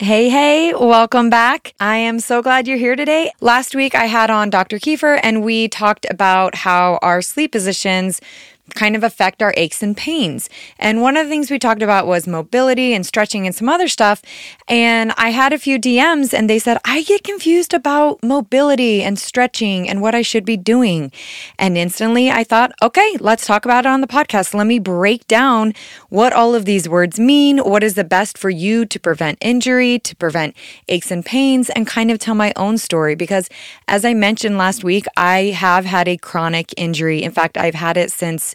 Hey, hey, welcome back. I am so glad you're here today. Last week I had on Dr. Kiefer and we talked about how our sleep positions kind of affect our aches and pains. And one of the things we talked about was mobility and stretching and some other stuff. And I had a few DMs and they said, I get confused about mobility and stretching and what I should be doing. And instantly I thought, okay, let's talk about it on the podcast. Let me break down what all of these words mean, what is the best for you to prevent injury, to prevent aches and pains, and kind of tell my own story. Because as I mentioned last week, I have had a chronic injury. In fact, I've had it since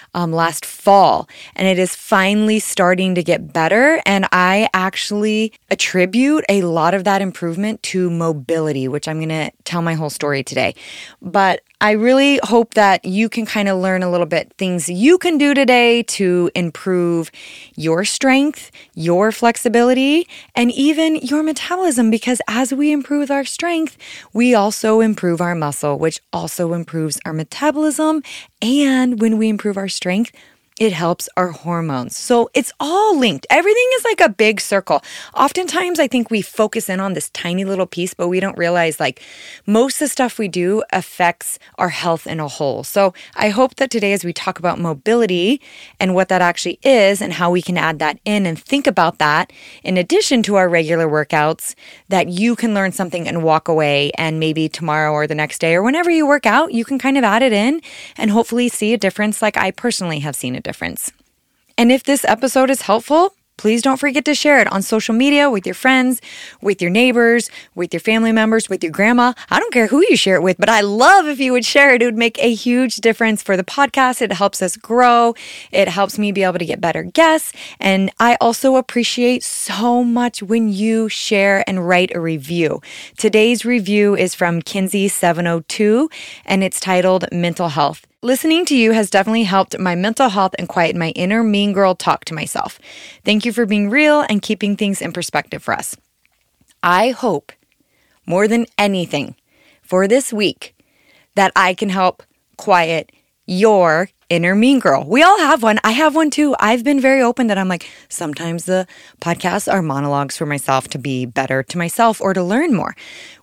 um, last fall, and it is finally starting to get better. And I actually attribute a lot of that improvement to mobility, which I'm going to tell my whole story today. But I really hope that you can kind of learn a little bit things you can do today to improve your strength, your flexibility, and even your metabolism. Because as we improve our strength, we also improve our muscle, which also improves our metabolism. And when we improve our strength, it helps our hormones. So it's all linked. Everything is like a big circle. Oftentimes, I think we focus in on this tiny little piece, but we don't realize like most of the stuff we do affects our health in a whole. So I hope that today, as we talk about mobility and what that actually is and how we can add that in and think about that in addition to our regular workouts, that you can learn something and walk away. And maybe tomorrow or the next day or whenever you work out, you can kind of add it in and hopefully see a difference like I personally have seen a difference difference. And if this episode is helpful, please don't forget to share it on social media with your friends, with your neighbors, with your family members, with your grandma. I don't care who you share it with, but I love if you would share it. It would make a huge difference for the podcast. It helps us grow. It helps me be able to get better guests. And I also appreciate so much when you share and write a review. Today's review is from Kinsey702 and it's titled Mental Health. Listening to you has definitely helped my mental health and quiet my inner mean girl talk to myself. Thank you for being real and keeping things in perspective for us. I hope more than anything for this week that I can help quiet your inner mean girl. We all have one. I have one too. I've been very open that I'm like, sometimes the podcasts are monologues for myself to be better to myself or to learn more.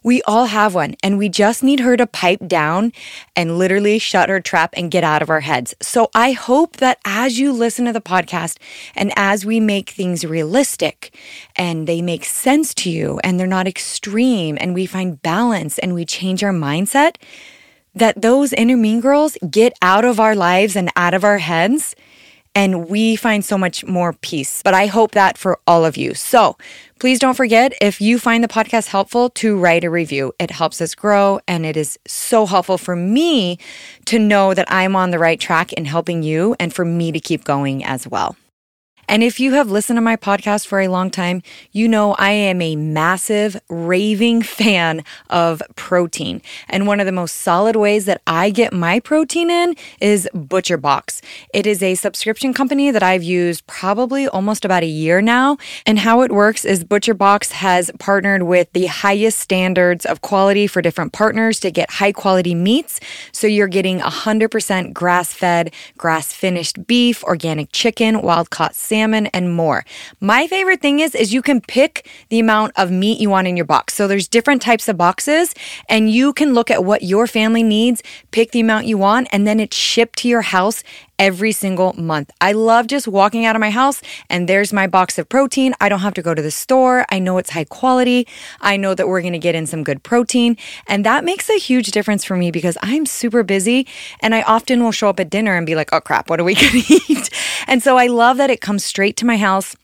We all have one, and we just need her to pipe down and literally shut her trap and get out of our heads. So I hope that as you listen to the podcast and as we make things realistic and they make sense to you and they're not extreme and we find balance and we change our mindset, that those inner mean girls get out of our lives and out of our heads and we find so much more peace. But I hope that for all of you. So please don't forget if you find the podcast helpful to write a review. It helps us grow and it is so helpful for me to know that I'm on the right track in helping you and for me to keep going as well. And if you have listened to my podcast for a long time, you know I am a massive, raving fan of protein. And one of the most solid ways that I get my protein in is ButcherBox. It is a subscription company that I've used probably almost about a year now. And how it works is ButcherBox has partnered with the highest standards of quality for different partners to get high quality meats. So you're getting 100% grass fed, grass finished beef, organic chicken, wild caught salmon salmon, and more. My favorite thing is is you can pick the amount of meat you want in your box. So there's different types of boxes and you can look at what your family needs, pick the amount you want, and then it's shipped to your house every single month. I love just walking out of my house and there's my box of protein. I don't have to go to the store. I know it's high quality. I know that we're going to get in some good protein. And that makes a huge difference for me because I'm super busy and I often will show up at dinner and be like, oh crap, what are we going to eat? And so I love that it comes straight to my house.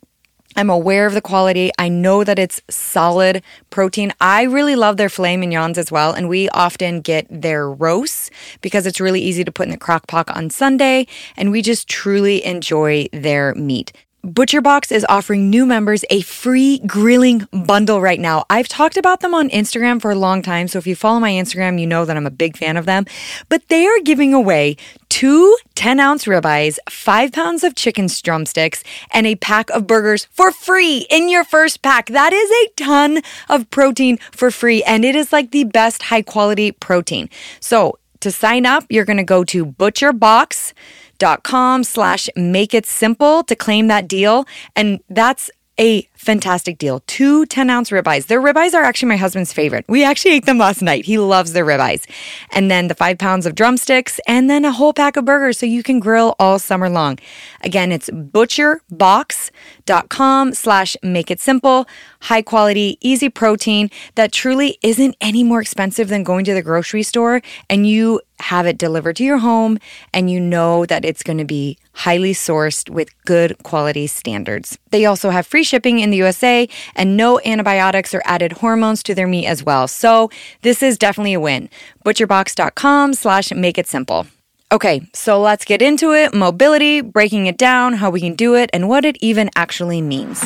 I'm aware of the quality. I know that it's solid protein. I really love their filet mignons as well. And we often get their roasts because it's really easy to put in the crock pot on Sunday. And we just truly enjoy their meat. ButcherBox is offering new members a free grilling bundle right now. I've talked about them on Instagram for a long time, so if you follow my Instagram, you know that I'm a big fan of them. But they are giving away two 10 ounce ribeyes, five pounds of chicken drumsticks, and a pack of burgers for free in your first pack. That is a ton of protein for free, and it is like the best high quality protein. So to sign up, you're going to go to ButcherBox.com com slash make it simple to claim that deal. And that's a fantastic deal. Two 10 ounce ribeyes. Their ribeyes are actually my husband's favorite. We actually ate them last night. He loves their ribeyes. And then the five pounds of drumsticks and then a whole pack of burgers so you can grill all summer long. Again, it's butcherbox.com slash make it simple. High quality, easy protein that truly isn't any more expensive than going to the grocery store and you have it delivered to your home and you know that it's going to be highly sourced with good quality standards. They also have free shipping in the USA and no antibiotics or added hormones to their meat as well. So this is definitely a win. Butcherbox.com slash make it simple. Okay, so let's get into it. Mobility, breaking it down, how we can do it, and what it even actually means.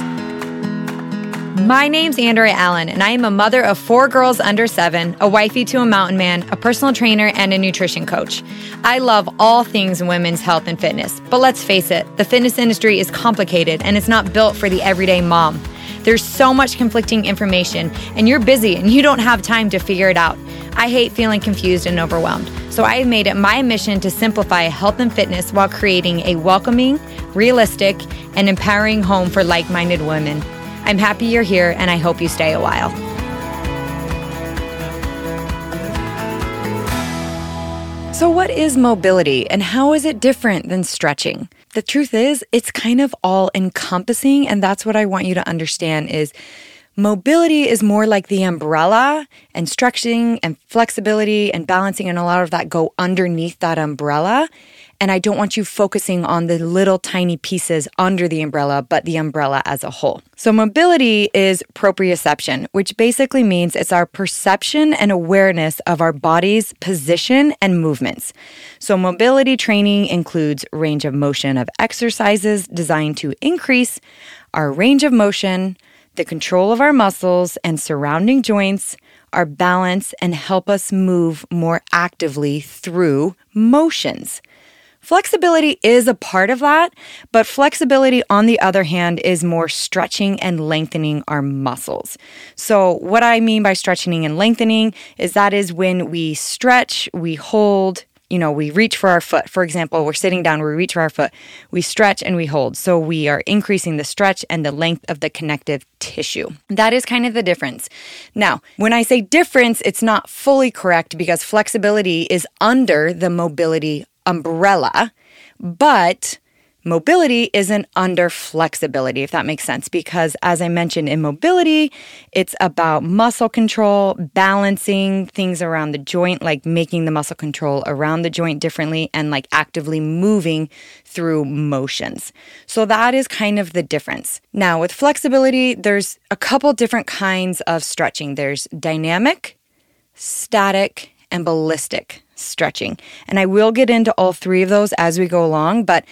My name's Andrea Allen, and I am a mother of four girls under seven, a wifey to a mountain man, a personal trainer, and a nutrition coach. I love all things women's health and fitness, but let's face it, the fitness industry is complicated and it's not built for the everyday mom. There's so much conflicting information, and you're busy and you don't have time to figure it out. I hate feeling confused and overwhelmed, so I have made it my mission to simplify health and fitness while creating a welcoming, realistic, and empowering home for like minded women. I'm happy you're here and I hope you stay a while. So, what is mobility and how is it different than stretching? The truth is, it's kind of all encompassing, and that's what I want you to understand is mobility is more like the umbrella, and stretching and flexibility and balancing and a lot of that go underneath that umbrella. And I don't want you focusing on the little tiny pieces under the umbrella, but the umbrella as a whole. So, mobility is proprioception, which basically means it's our perception and awareness of our body's position and movements. So, mobility training includes range of motion of exercises designed to increase our range of motion, the control of our muscles and surrounding joints, our balance, and help us move more actively through motions. Flexibility is a part of that, but flexibility, on the other hand, is more stretching and lengthening our muscles. So, what I mean by stretching and lengthening is that is when we stretch, we hold, you know, we reach for our foot. For example, we're sitting down, we reach for our foot, we stretch and we hold. So we are increasing the stretch and the length of the connective tissue. That is kind of the difference. Now, when I say difference, it's not fully correct because flexibility is under the mobility umbrella, but mobility isn't under flexibility, if that makes sense. Because as I mentioned in mobility, it's about muscle control, balancing things around the joint, like making the muscle control around the joint differently and like actively moving through motions. So that is kind of the difference. Now, with flexibility, there's a couple different kinds of stretching there's dynamic, static, and ballistic stretching. And I will get into all three of those as we go along, but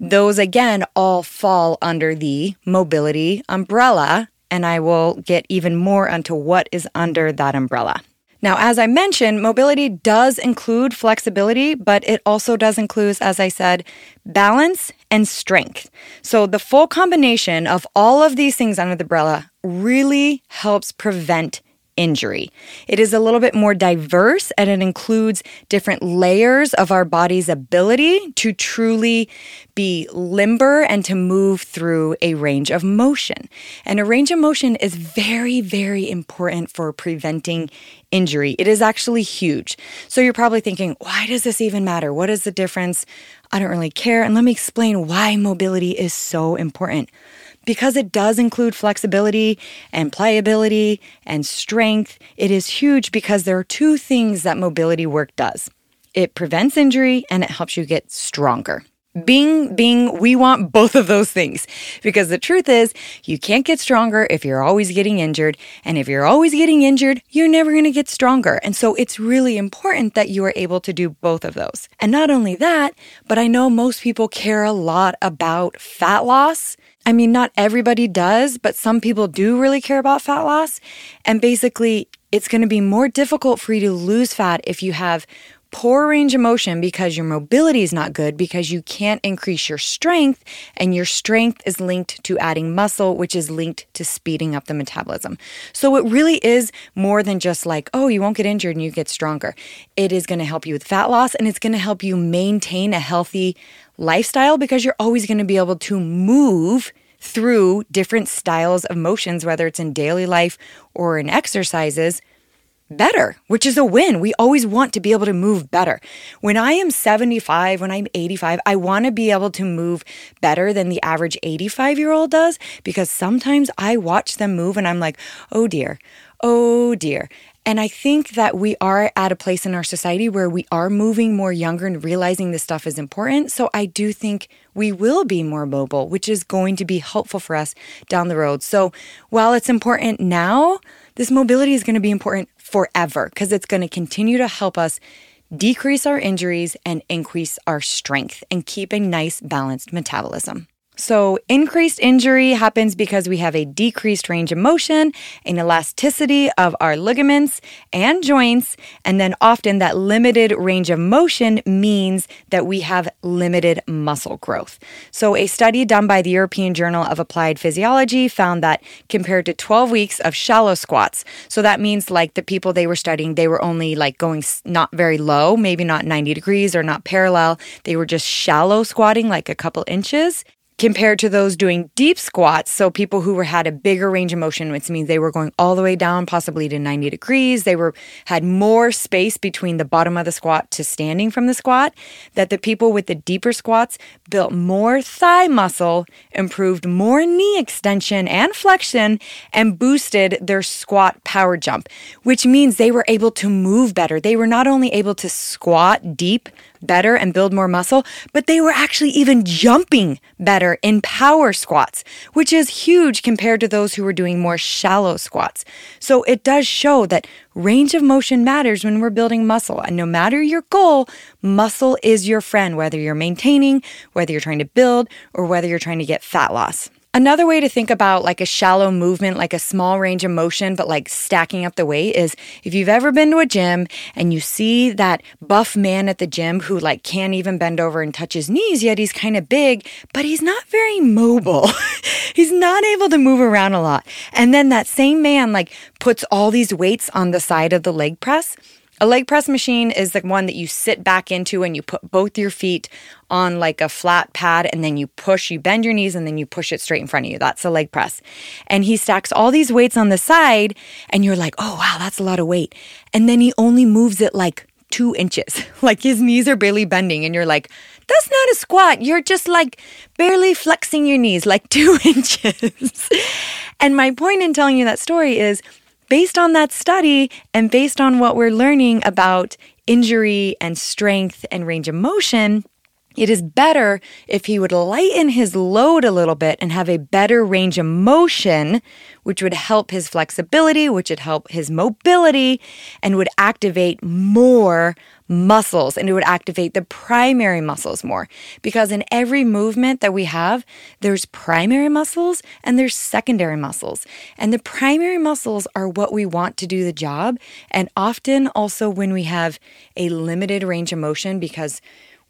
those again all fall under the mobility umbrella. And I will get even more onto what is under that umbrella. Now, as I mentioned, mobility does include flexibility, but it also does include, as I said, balance and strength. So the full combination of all of these things under the umbrella really helps prevent injury. It is a little bit more diverse and it includes different layers of our body's ability to truly be limber and to move through a range of motion. And a range of motion is very, very important for preventing injury. It is actually huge. So you're probably thinking, why does this even matter? What is the difference? I don't really care. And let me explain why mobility is so important because it does include flexibility and pliability and strength, it is huge because there are two things that mobility work does it prevents injury and it helps you get stronger. Being, being, we want both of those things because the truth is you can't get stronger if you're always getting injured. And if you're always getting injured, you're never going to get stronger. And so it's really important that you are able to do both of those. And not only that, but I know most people care a lot about fat loss I mean, not everybody does, but some people do really care about fat loss. And basically, it's going to be more difficult for you to lose fat if you have poor range of motion because your mobility is not good because you can't increase your strength and your strength is linked to adding muscle which is linked to speeding up the metabolism. So it really is more than just like, oh, you won't get injured and you get stronger. It is going to help you with fat loss and it's going to help you maintain a healthy lifestyle because you're always going to be able to move through different styles of motions, whether it's in daily life or in exercises, better, which is a win. We always want to be able to move better. When I am 75, when I'm 85, I want to be able to move better than the average 85 year old does because sometimes I watch them move and I'm like, oh dear, oh dear. And I think that we are at a place in our society where we are moving more younger and realizing this stuff is important. So I do think we will be more mobile, which is going to be helpful for us down the road. So while it's important now, this mobility is going to be important forever because it's going to continue to help us decrease our injuries and increase our strength and keep a nice balanced metabolism. So, increased injury happens because we have a decreased range of motion, an elasticity of our ligaments and joints, and then often that limited range of motion means that we have limited muscle growth. So, a study done by the European Journal of Applied Physiology found that compared to 12 weeks of shallow squats, so that means like the people they were studying, they were only like going not very low, maybe not 90 degrees or not parallel, they were just shallow squatting, like a couple inches compared to those doing deep squats. So people who were had a bigger range of motion, which means they were going all the way down, possibly to 90 degrees. They were had more space between the bottom of the squat to standing from the squat. That the people with the deeper squats built more thigh muscle, improved more knee extension and flexion, and boosted their squat power jump, which means they were able to move better. They were not only able to squat deep better and build more muscle, but they were actually even jumping better in power squats, which is huge compared to those who were doing more shallow squats. So it does show that range of motion matters when we're building muscle. And no matter your goal, muscle is your friend, whether you're maintaining, whether you're trying to build, or whether you're trying to get fat loss. Another way to think about like a shallow movement, like a small range of motion, but like stacking up the weight is if you've ever been to a gym and you see that buff man at the gym who like can't even bend over and touch his knees, yet he's kind of big, but he's not very mobile. he's not able to move around a lot. And then that same man like puts all these weights on the side of the leg press a leg press machine is the one that you sit back into and you put both your feet on like a flat pad and then you push, you bend your knees and then you push it straight in front of you. That's a leg press. And he stacks all these weights on the side and you're like, oh wow, that's a lot of weight. And then he only moves it like two inches. like his knees are barely bending and you're like, that's not a squat. You're just like barely flexing your knees like two inches. and my point in telling you that story is based on that study and based on what we're learning about injury and strength and range of motion, it is better if he would lighten his load a little bit and have a better range of motion, which would help his flexibility, which would help his mobility, and would activate more muscles and it would activate the primary muscles more. Because in every movement that we have, there's primary muscles and there's secondary muscles. And the primary muscles are what we want to do the job. And often also when we have a limited range of motion because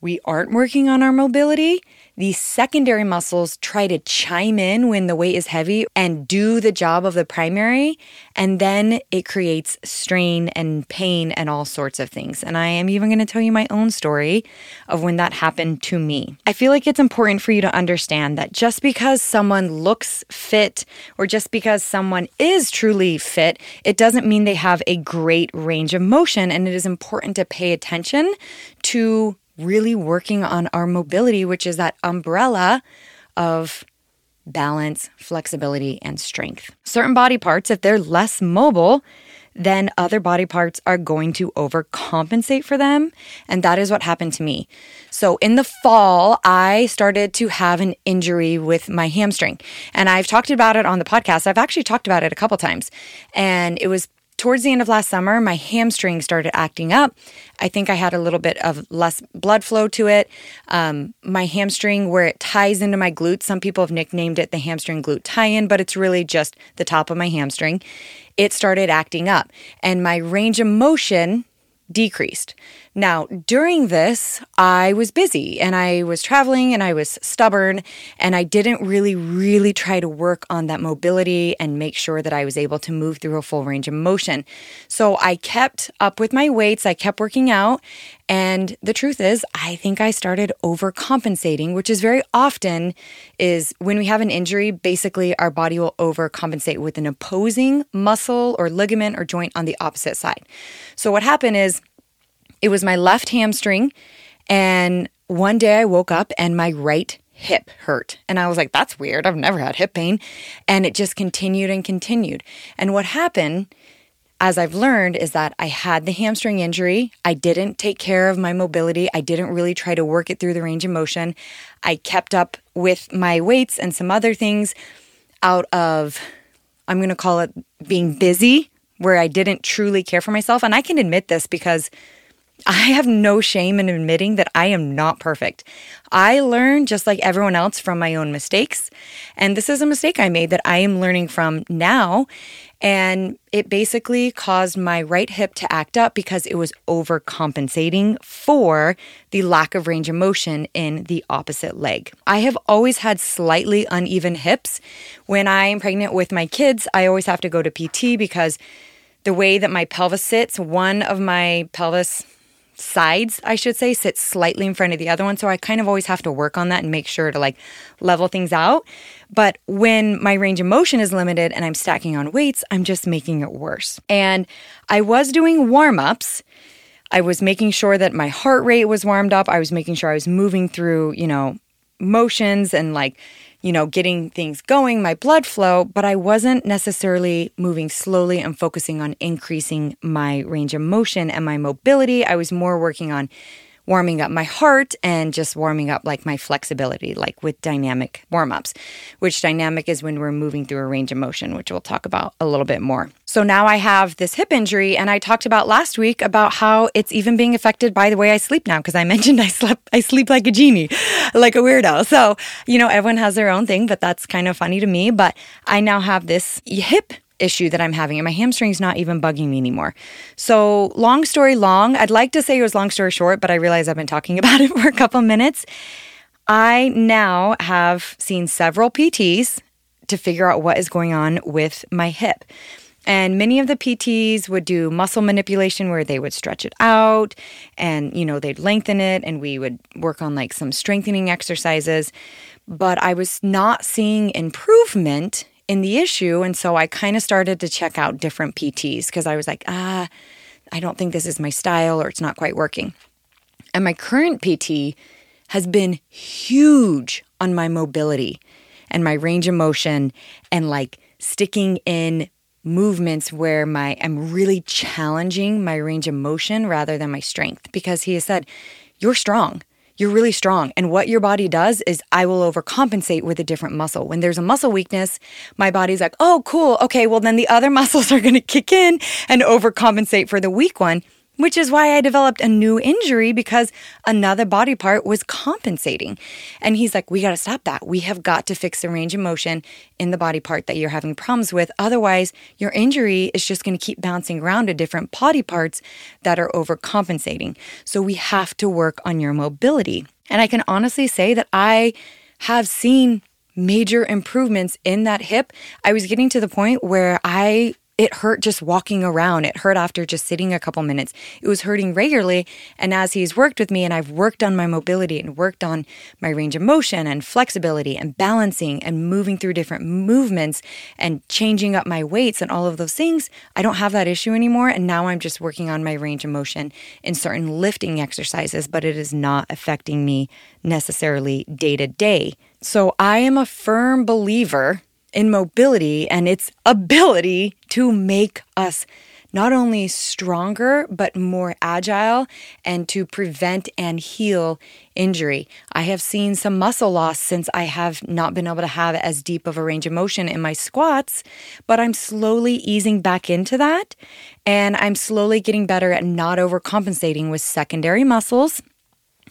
we aren't working on our mobility, these secondary muscles try to chime in when the weight is heavy and do the job of the primary. And then it creates strain and pain and all sorts of things. And I am even going to tell you my own story of when that happened to me. I feel like it's important for you to understand that just because someone looks fit or just because someone is truly fit, it doesn't mean they have a great range of motion. And it is important to pay attention to really working on our mobility, which is that umbrella of balance, flexibility, and strength. Certain body parts, if they're less mobile, then other body parts are going to overcompensate for them. And that is what happened to me. So in the fall, I started to have an injury with my hamstring. And I've talked about it on the podcast. I've actually talked about it a couple times. And it was towards the end of last summer, my hamstring started acting up. I think I had a little bit of less blood flow to it. Um, my hamstring, where it ties into my glutes, some people have nicknamed it the hamstring glute tie in, but it's really just the top of my hamstring. It started acting up, and my range of motion decreased. Now, during this, I was busy and I was traveling and I was stubborn and I didn't really, really try to work on that mobility and make sure that I was able to move through a full range of motion. So I kept up with my weights, I kept working out. And the truth is, I think I started overcompensating, which is very often is when we have an injury, basically our body will overcompensate with an opposing muscle or ligament or joint on the opposite side. So what happened is it was my left hamstring. And one day I woke up and my right hip hurt. And I was like, that's weird. I've never had hip pain. And it just continued and continued. And what happened, as I've learned, is that I had the hamstring injury. I didn't take care of my mobility. I didn't really try to work it through the range of motion. I kept up with my weights and some other things out of, I'm going to call it being busy, where I didn't truly care for myself. And I can admit this because I have no shame in admitting that I am not perfect. I learn just like everyone else from my own mistakes. And this is a mistake I made that I am learning from now. And it basically caused my right hip to act up because it was overcompensating for the lack of range of motion in the opposite leg. I have always had slightly uneven hips. When I'm pregnant with my kids, I always have to go to PT because the way that my pelvis sits, one of my pelvis sides, I should say, sit slightly in front of the other one. So I kind of always have to work on that and make sure to like level things out. But when my range of motion is limited and I'm stacking on weights, I'm just making it worse. And I was doing warm ups. I was making sure that my heart rate was warmed up. I was making sure I was moving through, you know, motions and like you know, getting things going, my blood flow, but I wasn't necessarily moving slowly and focusing on increasing my range of motion and my mobility. I was more working on warming up my heart and just warming up like my flexibility, like with dynamic warm ups, which dynamic is when we're moving through a range of motion, which we'll talk about a little bit more. So now I have this hip injury, and I talked about last week about how it's even being affected by the way I sleep now, because I mentioned I slept, I sleep like a genie, like a weirdo. So, you know, everyone has their own thing, but that's kind of funny to me. But I now have this hip issue that I'm having, and my hamstring's not even bugging me anymore. So, long story long, I'd like to say it was long story short, but I realize I've been talking about it for a couple minutes. I now have seen several PTs to figure out what is going on with my hip. And many of the PTs would do muscle manipulation where they would stretch it out and, you know, they'd lengthen it and we would work on like some strengthening exercises. But I was not seeing improvement in the issue. And so I kind of started to check out different PTs because I was like, ah, I don't think this is my style or it's not quite working. And my current PT has been huge on my mobility and my range of motion and like sticking in movements where my I'm really challenging my range of motion rather than my strength because he has said you're strong you're really strong. And what your body does is I will overcompensate with a different muscle. When there's a muscle weakness, my body's like, oh, cool. Okay, well, then the other muscles are going to kick in and overcompensate for the weak one which is why I developed a new injury because another body part was compensating. And he's like, We got to stop that. We have got to fix the range of motion in the body part that you're having problems with. Otherwise, your injury is just going to keep bouncing around to different body parts that are overcompensating. So we have to work on your mobility. And I can honestly say that I have seen major improvements in that hip. I was getting to the point where I it hurt just walking around. It hurt after just sitting a couple minutes. It was hurting regularly. And as he's worked with me and I've worked on my mobility and worked on my range of motion and flexibility and balancing and moving through different movements and changing up my weights and all of those things, I don't have that issue anymore. And now I'm just working on my range of motion in certain lifting exercises, but it is not affecting me necessarily day to day. So I am a firm believer in mobility and its ability to make us not only stronger, but more agile and to prevent and heal injury. I have seen some muscle loss since I have not been able to have as deep of a range of motion in my squats, but I'm slowly easing back into that. And I'm slowly getting better at not overcompensating with secondary muscles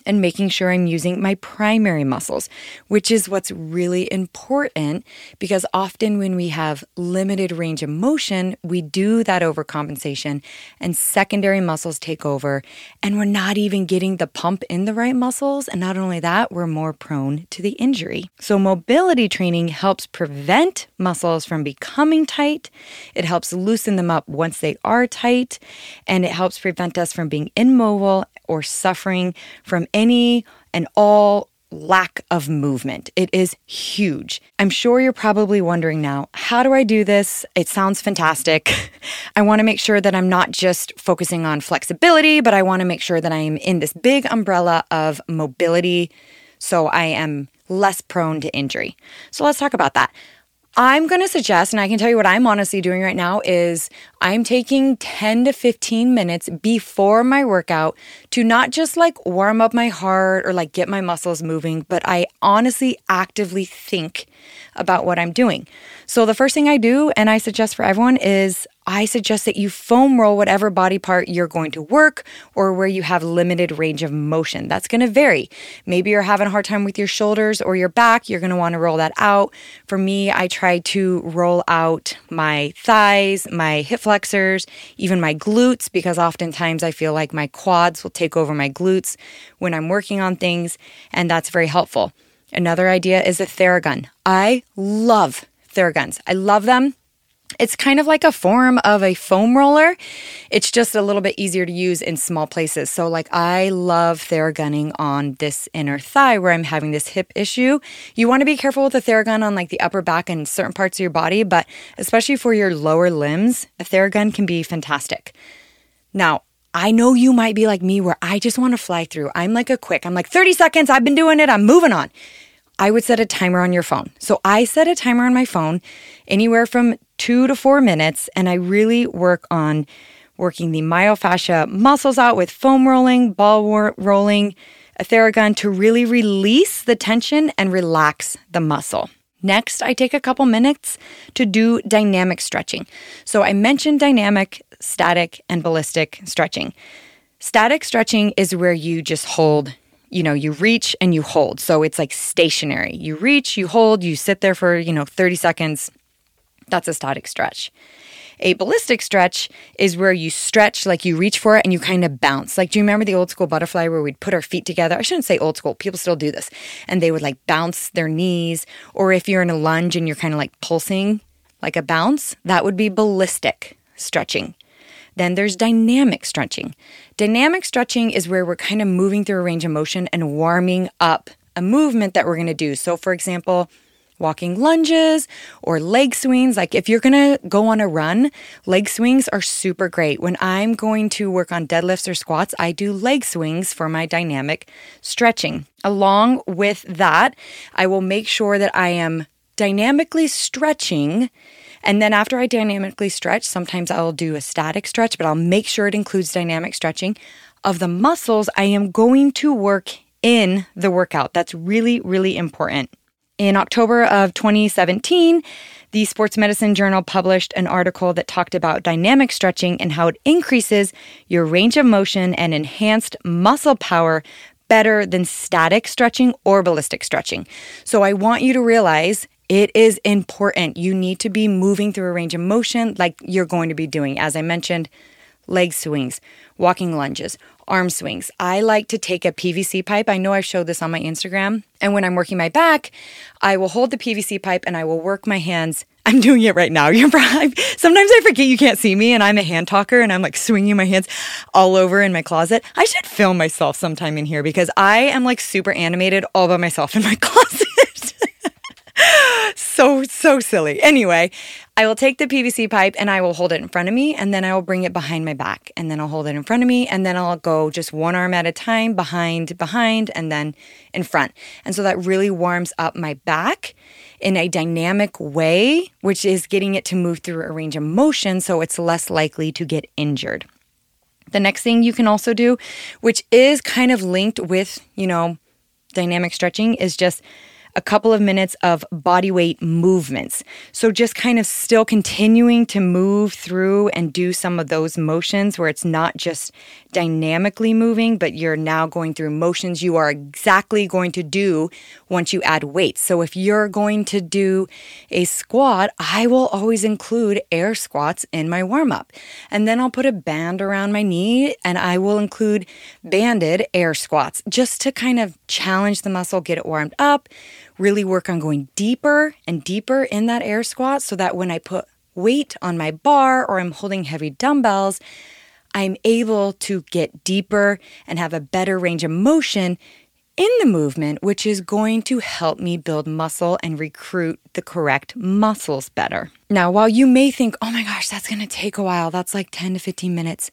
and making sure I'm using my primary muscles, which is what's really important because often when we have limited range of motion, we do that overcompensation and secondary muscles take over, and we're not even getting the pump in the right muscles. And not only that, we're more prone to the injury. So, mobility training helps prevent muscles from becoming tight, it helps loosen them up once they are tight, and it helps prevent us from being immobile or suffering from any and all lack of movement. It is huge. I'm sure you're probably wondering now, how do I do this? It sounds fantastic. I want to make sure that I'm not just focusing on flexibility, but I want to make sure that I am in this big umbrella of mobility so I am less prone to injury. So let's talk about that. I'm going to suggest, and I can tell you what I'm honestly doing right now is I'm taking 10 to 15 minutes before my workout to not just like warm up my heart or like get my muscles moving, but I honestly actively think about what I'm doing. So the first thing I do, and I suggest for everyone, is I suggest that you foam roll whatever body part you're going to work or where you have limited range of motion. That's going to vary. Maybe you're having a hard time with your shoulders or your back. You're going to want to roll that out. For me, I try to roll out my thighs, my hip flexors, even my glutes, because oftentimes I feel like my quads will take over my glutes when I'm working on things, and that's very helpful. Another idea is a Theragun. I love Theraguns. I love them. It's kind of like a form of a foam roller. It's just a little bit easier to use in small places. So, like, I love Theragunning on this inner thigh where I'm having this hip issue. You want to be careful with a Theragun on like the upper back and certain parts of your body, but especially for your lower limbs, a Theragun can be fantastic. Now, I know you might be like me where I just want to fly through. I'm like a quick, I'm like 30 seconds, I've been doing it, I'm moving on. I would set a timer on your phone. So I set a timer on my phone anywhere from two to four minutes, and I really work on working the myofascia muscles out with foam rolling, ball rolling, a Theragun to really release the tension and relax the muscle. Next, I take a couple minutes to do dynamic stretching. So I mentioned dynamic, static, and ballistic stretching. Static stretching is where you just hold you know, you reach and you hold. So it's like stationary. You reach, you hold, you sit there for, you know, 30 seconds. That's a static stretch. A ballistic stretch is where you stretch, like you reach for it and you kind of bounce. Like, do you remember the old school butterfly where we'd put our feet together? I shouldn't say old school, people still do this. And they would like bounce their knees. Or if you're in a lunge and you're kind of like pulsing like a bounce, that would be ballistic stretching. Then there's dynamic stretching. Dynamic stretching is where we're kind of moving through a range of motion and warming up a movement that we're going to do. So, for example, walking lunges or leg swings. Like if you're going to go on a run, leg swings are super great. When I'm going to work on deadlifts or squats, I do leg swings for my dynamic stretching. Along with that, I will make sure that I am dynamically stretching and then after I dynamically stretch, sometimes I'll do a static stretch, but I'll make sure it includes dynamic stretching of the muscles I am going to work in the workout. That's really, really important. In October of 2017, the Sports Medicine Journal published an article that talked about dynamic stretching and how it increases your range of motion and enhanced muscle power better than static stretching or ballistic stretching. So I want you to realize it is important. You need to be moving through a range of motion like you're going to be doing. As I mentioned, leg swings, walking lunges, arm swings. I like to take a PVC pipe. I know I've showed this on my Instagram. And when I'm working my back, I will hold the PVC pipe and I will work my hands. I'm doing it right now. You're probably, sometimes I forget you can't see me and I'm a hand talker and I'm like swinging my hands all over in my closet. I should film myself sometime in here because I am like super animated all by myself in my closet so, so silly. Anyway, I will take the PVC pipe and I will hold it in front of me and then I will bring it behind my back and then I'll hold it in front of me and then I'll go just one arm at a time behind, behind, and then in front. And so that really warms up my back in a dynamic way, which is getting it to move through a range of motion so it's less likely to get injured. The next thing you can also do, which is kind of linked with, you know, dynamic stretching, is just a couple of minutes of body weight movements. So just kind of still continuing to move through and do some of those motions where it's not just dynamically moving, but you're now going through motions you are exactly going to do once you add weight. So if you're going to do a squat, I will always include air squats in my warm up. And then I'll put a band around my knee and I will include banded air squats just to kind of challenge the muscle, get it warmed up, really work on going deeper and deeper in that air squat so that when I put weight on my bar or I'm holding heavy dumbbells, I'm able to get deeper and have a better range of motion in the movement, which is going to help me build muscle and recruit the correct muscles better. Now, while you may think, oh my gosh, that's gonna take a while, that's like 10 to 15 minutes,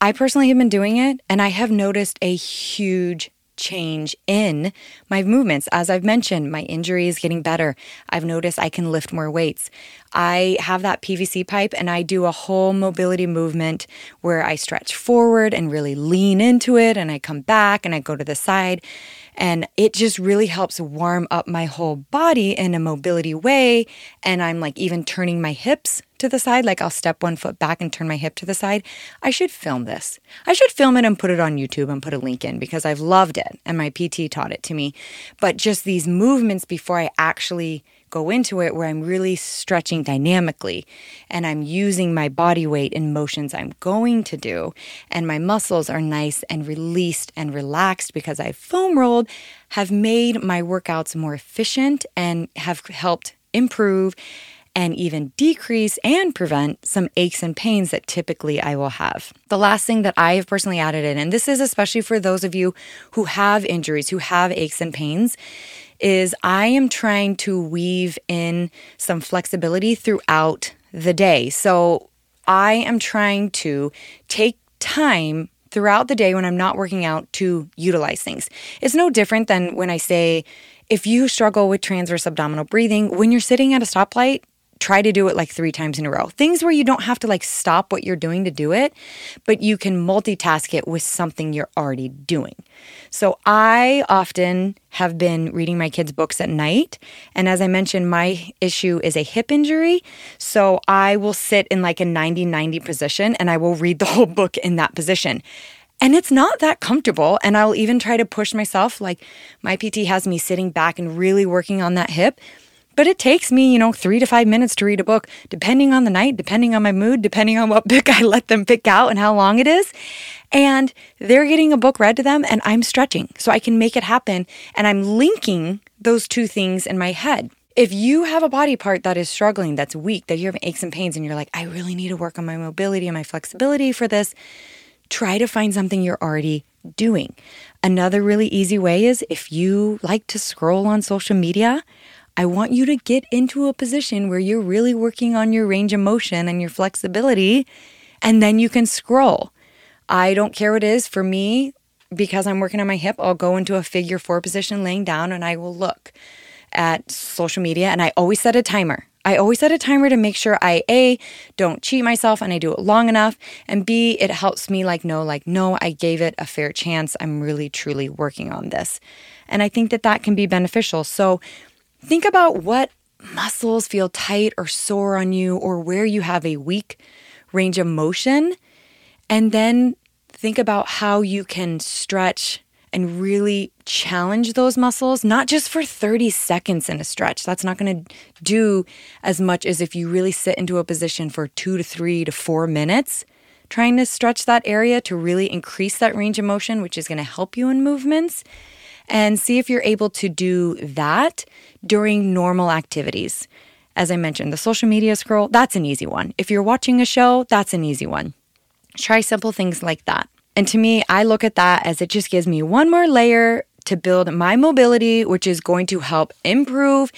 I personally have been doing it and I have noticed a huge change in my movements. As I've mentioned, my injury is getting better. I've noticed I can lift more weights. I have that PVC pipe and I do a whole mobility movement where I stretch forward and really lean into it and I come back and I go to the side. And it just really helps warm up my whole body in a mobility way. And I'm like even turning my hips to the side, like I'll step one foot back and turn my hip to the side. I should film this. I should film it and put it on YouTube and put a link in because I've loved it and my PT taught it to me. But just these movements before I actually go into it where I'm really stretching dynamically and I'm using my body weight in motions I'm going to do. And my muscles are nice and released and relaxed because I've foam rolled, have made my workouts more efficient and have helped improve and even decrease and prevent some aches and pains that typically I will have. The last thing that I have personally added in, and this is especially for those of you who have injuries, who have aches and pains, is I am trying to weave in some flexibility throughout the day. So I am trying to take time throughout the day when I'm not working out to utilize things. It's no different than when I say, if you struggle with transverse abdominal breathing, when you're sitting at a stoplight, try to do it like three times in a row. Things where you don't have to like stop what you're doing to do it, but you can multitask it with something you're already doing. So I often have been reading my kids' books at night. And as I mentioned, my issue is a hip injury. So I will sit in like a 90 90 position and I will read the whole book in that position. And it's not that comfortable. And I'll even try to push myself. Like my PT has me sitting back and really working on that hip. But it takes me, you know, three to five minutes to read a book, depending on the night, depending on my mood, depending on what book I let them pick out and how long it is. And they're getting a book read to them, and I'm stretching so I can make it happen. And I'm linking those two things in my head. If you have a body part that is struggling, that's weak, that you're having aches and pains, and you're like, I really need to work on my mobility and my flexibility for this, try to find something you're already doing. Another really easy way is if you like to scroll on social media, I want you to get into a position where you're really working on your range of motion and your flexibility, and then you can scroll. I don't care what it is. For me, because I'm working on my hip, I'll go into a figure four position laying down and I will look at social media and I always set a timer. I always set a timer to make sure I A don't cheat myself and I do it long enough and B it helps me like know like no I gave it a fair chance. I'm really truly working on this. And I think that that can be beneficial. So Think about what muscles feel tight or sore on you or where you have a weak range of motion. And then think about how you can stretch and really challenge those muscles, not just for 30 seconds in a stretch. That's not going to do as much as if you really sit into a position for two to three to four minutes, trying to stretch that area to really increase that range of motion, which is going to help you in movements and see if you're able to do that during normal activities. As I mentioned, the social media scroll, that's an easy one. If you're watching a show, that's an easy one. Try simple things like that. And to me, I look at that as it just gives me one more layer to build my mobility, which is going to help improve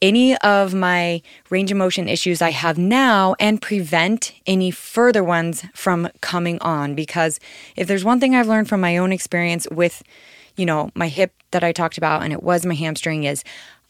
any of my range of motion issues I have now and prevent any further ones from coming on. Because if there's one thing I've learned from my own experience with you know, my hip that I talked about and it was my hamstring is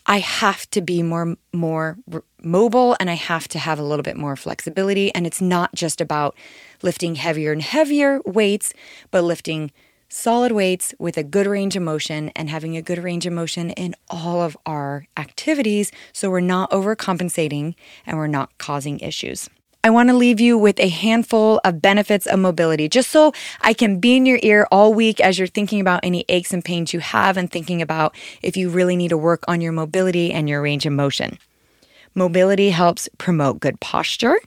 I have to be more more mobile and I have to have a little bit more flexibility and it's not just about lifting heavier and heavier weights, but lifting solid weights with a good range of motion and having a good range of motion in all of our activities so we're not overcompensating and we're not causing issues. I want to leave you with a handful of benefits of mobility, just so I can be in your ear all week as you're thinking about any aches and pains you have and thinking about if you really need to work on your mobility and your range of motion. Mobility helps promote good posture.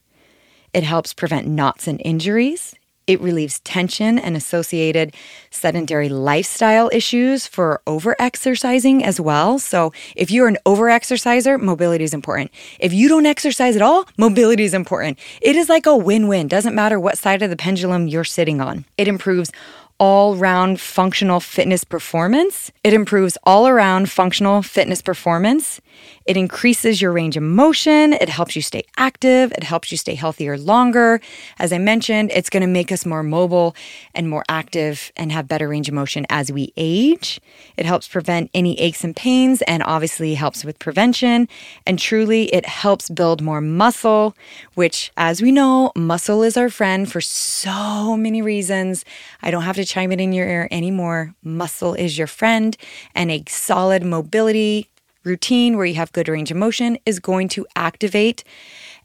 It helps prevent knots and injuries. It relieves tension and associated sedentary lifestyle issues for overexercising as well. So, if you're an overexerciser, mobility is important. If you don't exercise at all, mobility is important. It is like a win win. Doesn't matter what side of the pendulum you're sitting on. It improves all round functional fitness performance. It improves all around functional fitness performance. It increases your range of motion. It helps you stay active. It helps you stay healthier longer. As I mentioned, it's going to make us more mobile and more active and have better range of motion as we age. It helps prevent any aches and pains and obviously helps with prevention. And truly, it helps build more muscle, which, as we know, muscle is our friend for so many reasons. I don't have chime it in your ear anymore. Muscle is your friend, and a solid mobility routine where you have good range of motion is going to activate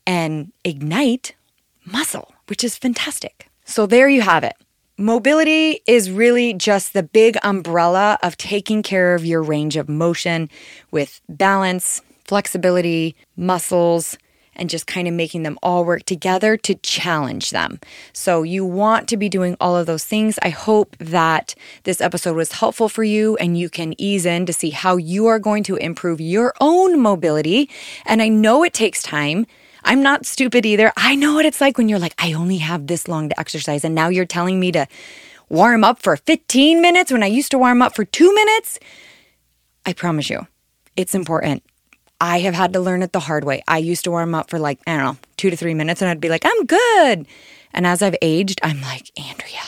and ignite muscle, which is fantastic. So there you have it. Mobility is really just the big umbrella of taking care of your range of motion with balance, flexibility, muscles, and just kind of making them all work together to challenge them. So, you want to be doing all of those things. I hope that this episode was helpful for you and you can ease in to see how you are going to improve your own mobility. And I know it takes time. I'm not stupid either. I know what it's like when you're like, I only have this long to exercise, and now you're telling me to warm up for 15 minutes when I used to warm up for two minutes. I promise you, it's important. I have had to learn it the hard way. I used to warm up for like, I don't know, two to three minutes and I'd be like, I'm good. And as I've aged, I'm like, Andrea,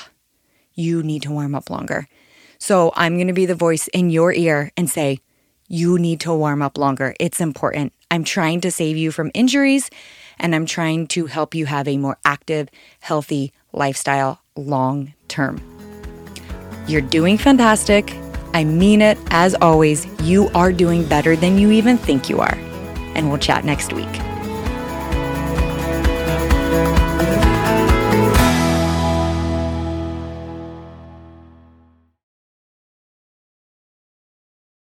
you need to warm up longer. So I'm going to be the voice in your ear and say, you need to warm up longer. It's important. I'm trying to save you from injuries and I'm trying to help you have a more active, healthy lifestyle long term. You're doing fantastic. I mean it. As always, you are doing better than you even think you are. And we'll chat next week.